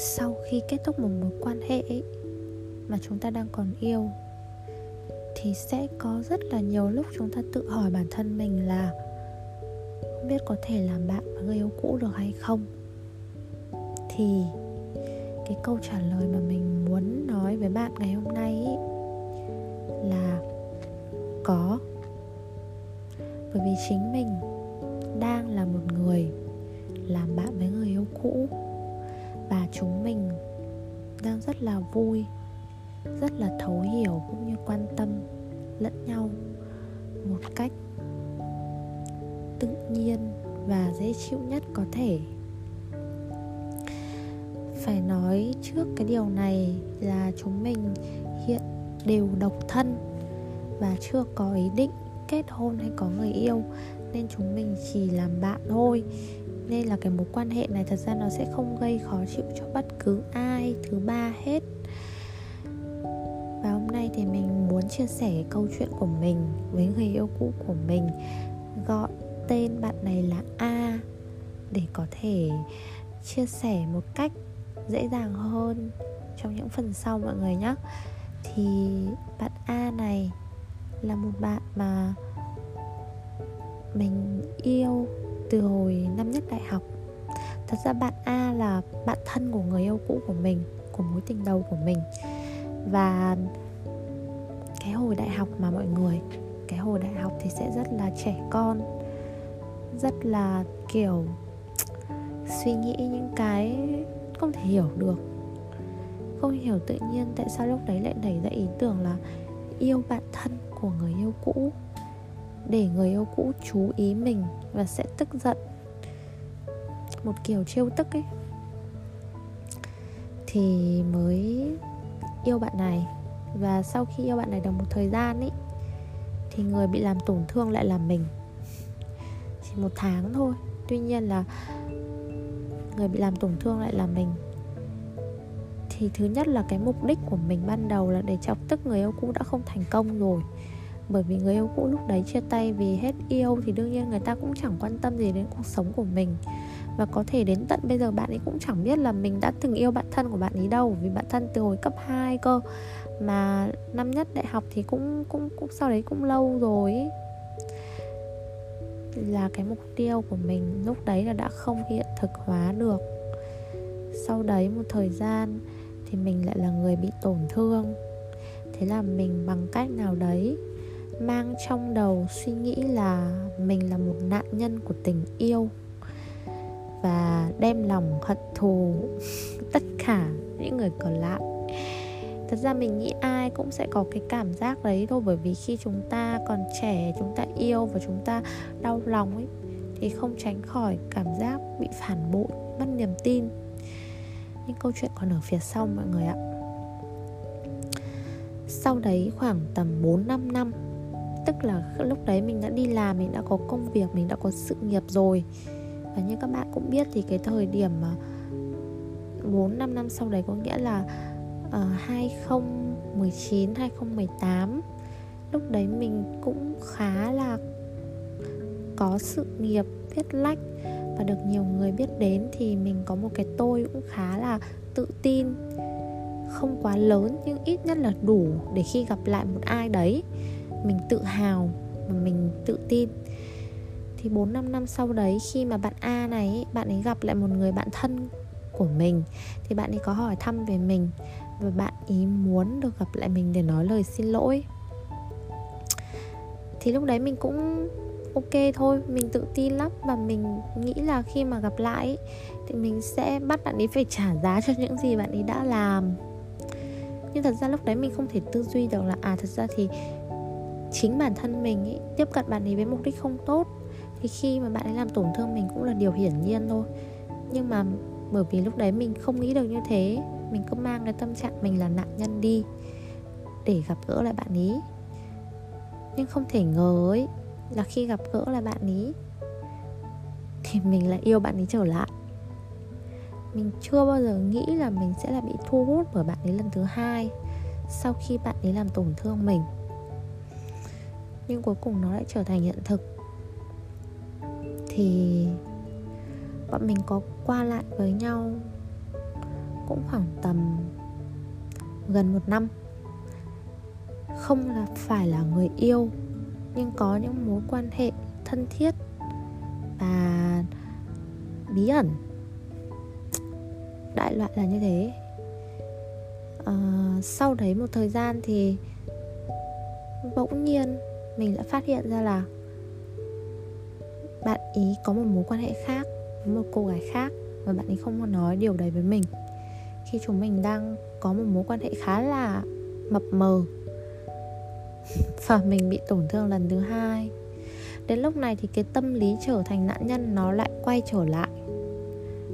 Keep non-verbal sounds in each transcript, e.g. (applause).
sau khi kết thúc một mối quan hệ ấy, mà chúng ta đang còn yêu thì sẽ có rất là nhiều lúc chúng ta tự hỏi bản thân mình là không biết có thể làm bạn với người yêu cũ được hay không. Thì cái câu trả lời mà mình muốn nói với bạn ngày hôm nay ấy, là có. Bởi vì chính mình đang là một người làm bạn với người yêu cũ và chúng mình đang rất là vui, rất là thấu hiểu cũng như quan tâm lẫn nhau một cách tự nhiên và dễ chịu nhất có thể. Phải nói trước cái điều này là chúng mình hiện đều độc thân và chưa có ý định kết hôn hay có người yêu, nên chúng mình chỉ làm bạn thôi nên là cái mối quan hệ này thật ra nó sẽ không gây khó chịu cho bất cứ ai, thứ ba hết. Và hôm nay thì mình muốn chia sẻ câu chuyện của mình với người yêu cũ của mình. Gọi tên bạn này là a, để có thể chia sẻ một cách dễ dàng hơn trong những phần sau mọi người nhé thì bạn a này là một bạn mà mình yêu từ hồi năm nhất đại học. Thật ra bạn a là bạn thân của người yêu cũ của mình, của mối tình đầu của mình. Và cái hồi đại học mà mọi người, cái hồi đại học thì sẽ rất là trẻ con, rất là, kiểu, suy nghĩ những cái không thể hiểu được. Không hiểu tự nhiên tại sao lúc đấy lại nảy ra ý tưởng là yêu bạn thân của người yêu cũ để người yêu cũ chú ý mình và sẽ tức giận. Một kiểu trêu tức ấy. Thì mới yêu bạn này. Và sau khi yêu bạn này được một thời gian ấy, thì người bị làm tổn thương lại là mình. Chỉ một tháng thôi. Tuy nhiên là người bị làm tổn thương lại là mình. Thì thứ nhất là cái mục đích của mình ban đầu là để chọc tức người yêu cũ đã không thành công rồi bởi vì người yêu cũ lúc đấy chia tay vì hết yêu thì đương nhiên người ta cũng chẳng quan tâm gì đến cuộc sống của mình. Và có thể đến tận bây giờ bạn ấy cũng chẳng biết là mình đã từng yêu bạn thân của bạn ấy đâu, vì bạn thân từ hồi cấp 2 cơ. Mà năm nhất đại học thì cũng cũng cũng sau đấy cũng lâu rồi ấy. là cái mục tiêu của mình lúc đấy là đã không hiện thực hóa được. Sau đấy một thời gian thì mình lại là người bị tổn thương. Thế là mình bằng cách nào đấy mang trong đầu suy nghĩ là mình là một nạn nhân của tình yêu và đem lòng hận thù (laughs) tất cả những người còn lại. Thật ra mình nghĩ ai cũng sẽ có cái cảm giác đấy thôi, bởi vì khi chúng ta còn trẻ, chúng ta yêu và chúng ta đau lòng ấy, thì không tránh khỏi cảm giác bị phản bội, mất niềm tin. Nhưng câu chuyện còn ở phía sau mọi người ạ. Sau đấy khoảng tầm 4-5 năm Tức là lúc đấy mình đã đi làm Mình đã có công việc, mình đã có sự nghiệp rồi. Và như các bạn cũng biết Thì cái thời điểm mà 4-5 năm sau đấy có nghĩa là uh, 2019, 2018 Lúc đấy mình cũng khá là có sự nghiệp viết lách. Và được nhiều người biết đến thì mình có một cái tôi cũng khá là tự tin. Không quá lớn nhưng ít nhất là đủ để khi gặp lại một ai đấy mình tự hào và mình tự tin. Thì 4 5 năm sau đấy, khi mà bạn A này bạn ấy gặp lại một người bạn thân của mình, thì bạn ấy có hỏi thăm về mình, và bạn ý muốn được gặp lại mình để nói lời xin lỗi. Thì lúc đấy mình cũng ok thôi, mình tự tin lắm, và mình nghĩ là khi mà gặp lại thì mình sẽ bắt bạn ấy phải trả giá cho những gì bạn ấy đã làm. Nhưng thật ra lúc đấy mình không thể tư duy được là à thật ra thì chính bản thân mình ý, tiếp cận bạn ấy với mục đích không tốt thì khi mà bạn ấy làm tổn thương mình cũng là điều hiển nhiên thôi. Nhưng mà bởi vì lúc đấy mình không nghĩ được như thế mình cứ mang cái tâm trạng mình là nạn nhân đi để gặp gỡ lại bạn ý. Nhưng không thể ngờ ấy là khi gặp gỡ lại bạn ý thì mình lại yêu bạn ấy trở lại. Mình chưa bao giờ nghĩ là mình sẽ là bị thu hút bởi bạn ấy lần thứ hai sau khi bạn ấy làm tổn thương mình nhưng cuối cùng nó lại trở thành hiện thực. Thì bọn mình có qua lại với nhau cũng khoảng tầm gần một năm. Không là phải là người yêu nhưng có những mối quan hệ thân thiết và bí ẩn. Đại loại là như thế. À, sau đấy một thời gian thì bỗng nhiên mình đã phát hiện ra là bạn ý có một mối quan hệ khác với một cô gái khác và bạn ấy không có nói điều đấy với mình. Khi chúng mình đang có một mối quan hệ khá là mập mờ (laughs) và mình bị tổn thương lần thứ hai, đến lúc này thì cái tâm lý trở thành nạn nhân nó lại quay trở lại.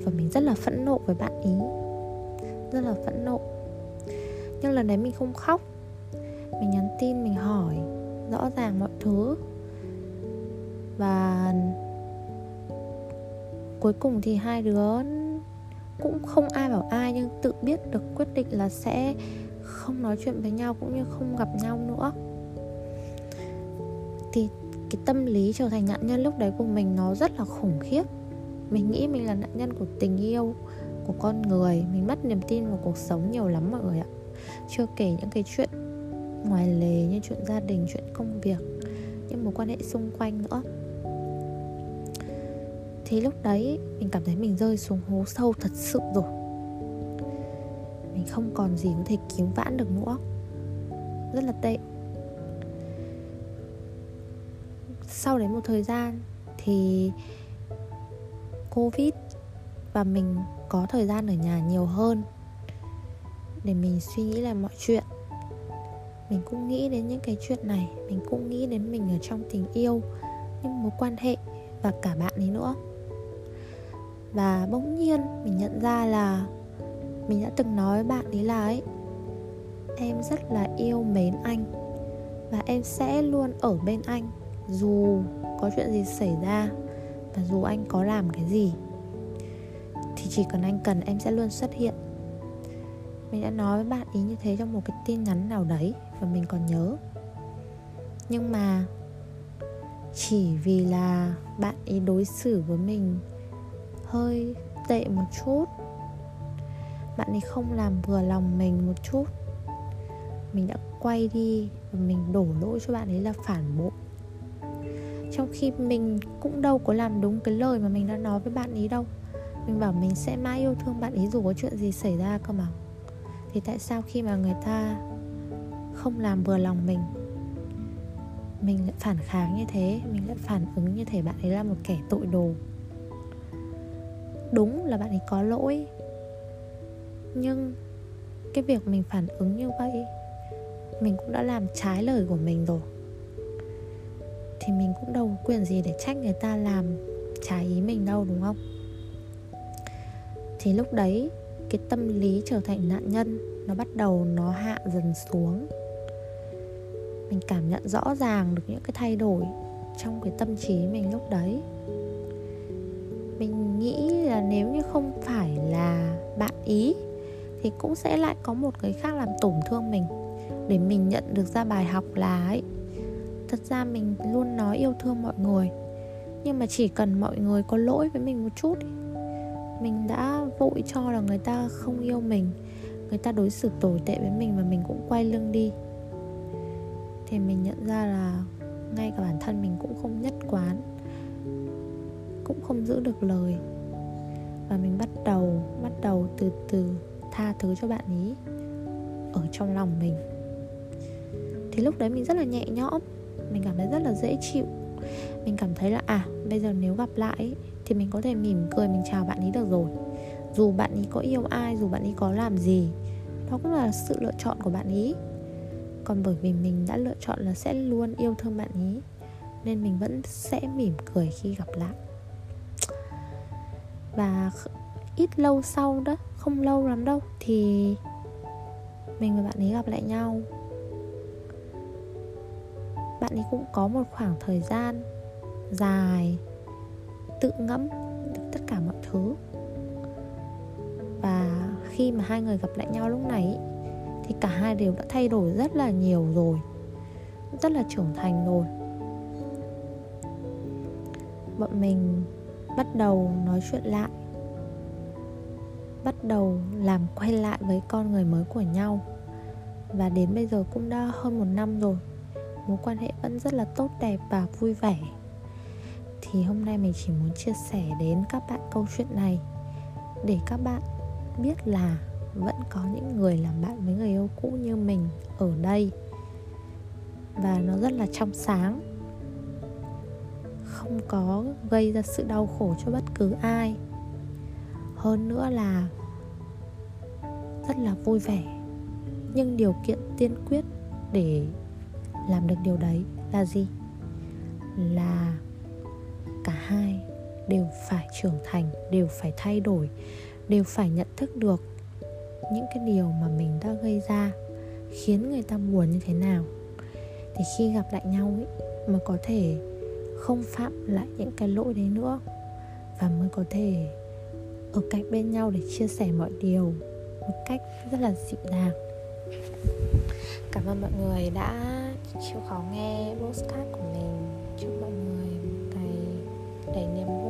Và mình rất là phẫn nộ với bạn ý, rất là phẫn nộ. Nhưng lần đấy mình không khóc. Mình nhắn tin, mình hỏi rõ ràng mọi thứ. Và cuối cùng thì hai đứa cũng không ai bảo ai, nhưng tự biết được quyết định là sẽ không nói chuyện với nhau cũng như không gặp nhau nữa. Thì cái tâm lý trở thành nạn nhân lúc đấy của mình nó rất là khủng khiếp. Mình nghĩ mình là nạn nhân của tình yêu, của con người. Mình mất niềm tin vào cuộc sống nhiều lắm mọi người ạ. Chưa kể những cái chuyện ngoài lề như chuyện gia đình, chuyện công việc, những mối quan hệ xung quanh nữa. Thì lúc đấy, mình cảm thấy mình rơi xuống hố sâu thật sự rồi. Mình không còn gì có thể cứu vãn được nữa. Rất là tệ. Sau đấy một thời gian thì covid và mình có thời gian ở nhà nhiều hơn để mình suy nghĩ lại mọi chuyện mình cũng nghĩ đến những cái chuyện này, mình cũng nghĩ đến mình ở trong tình yêu, những mối quan hệ và cả bạn ấy nữa. Và bỗng nhiên mình nhận ra là mình đã từng nói với bạn ấy là ấy, em rất là yêu mến anh và em sẽ luôn ở bên anh dù có chuyện gì xảy ra và dù anh có làm cái gì. Thì chỉ cần anh cần em sẽ luôn xuất hiện. Mình đã nói với bạn ý như thế trong một cái tin nhắn nào đấy và mình còn nhớ. Nhưng mà chỉ vì là bạn ấy đối xử với mình hơi tệ một chút, bạn ấy không làm vừa lòng mình một chút, mình đã quay đi và mình đổ lỗi cho bạn ấy là phản bội. Trong khi mình cũng đâu có làm đúng cái lời mà mình đã nói với bạn ấy đâu. Mình bảo mình sẽ mãi yêu thương bạn ấy dù có chuyện gì xảy ra cơ mà. Thì tại sao khi mà người ta không làm vừa lòng mình. Mình lại phản kháng như thế, mình lại phản ứng như thế, bạn ấy là một kẻ tội đồ. Đúng là bạn ấy có lỗi, nhưng cái việc mình phản ứng như vậy, mình cũng đã làm trái lời của mình rồi. Thì mình cũng đâu có quyền gì để trách người ta làm trái ý mình đâu, đúng không? Thì lúc đấy, cái tâm lý trở thành nạn nhân, nó bắt đầu nó hạ dần xuống mình cảm nhận rõ ràng được những cái thay đổi trong cái tâm trí mình lúc đấy. Mình nghĩ là nếu như không phải là bạn ý, thì cũng sẽ lại có một người khác làm tổn thương mình để mình nhận được ra bài học là ấy, thật ra mình luôn nói yêu thương mọi người, nhưng mà chỉ cần mọi người có lỗi với mình một chút mình đã vội cho là người ta không yêu mình, người ta đối xử tồi tệ với mình và mình cũng quay lưng đi thì mình nhận ra là ngay cả bản thân mình cũng không nhất quán, cũng không giữ được lời. Và mình bắt đầu bắt đầu từ từ tha thứ cho bạn ý ở trong lòng mình. Thì lúc đấy mình rất là nhẹ nhõm, mình cảm thấy rất là dễ chịu. Mình cảm thấy là à bây giờ nếu gặp lại thì mình có thể mỉm cười, mình chào bạn ấy được rồi. Dù bạn ấy có yêu ai, dù bạn ấy có làm gì, đó cũng là sự lựa chọn của bạn ấy còn bởi vì mình đã lựa chọn là sẽ luôn yêu thương bạn ấy nên mình vẫn sẽ mỉm cười khi gặp lại. Và ít lâu sau đó, không lâu lắm đâu, thì mình và bạn ấy gặp lại nhau. Bạn ấy cũng có một khoảng thời gian dài tự ngẫm tất cả mọi thứ. Và khi mà hai người gặp lại nhau lúc này thì cả hai đều đã thay đổi rất là nhiều rồi. Rất là trưởng thành rồi. Bọn mình bắt đầu nói chuyện lại. Bắt đầu làm quay lại với con người mới của nhau. Và đến bây giờ cũng đã hơn một năm rồi. Mối quan hệ vẫn rất là tốt đẹp và vui vẻ. Thì hôm nay mình chỉ muốn chia sẻ đến các bạn câu chuyện này. Để các bạn biết là vẫn có những người làm bạn với người yêu cũ như mình ở đây. Và nó rất là trong sáng. Không có gây ra sự đau khổ cho bất cứ ai. Hơn nữa là rất là vui vẻ. Nhưng điều kiện tiên quyết để làm được điều đấy là gì? Là cả hai đều phải trưởng thành, đều phải thay đổi, đều phải nhận thức được những cái điều mà mình đã gây ra khiến người ta buồn như thế nào. Thì khi gặp lại nhau ấy, mới có thể không phạm lại những cái lỗi đấy nữa và mới có thể ở cạnh bên nhau để chia sẻ mọi điều một cách rất là dịu dàng. Cảm ơn mọi người đã chịu khó nghe postcard của mình. Chúc mọi người một ngày đầy niềm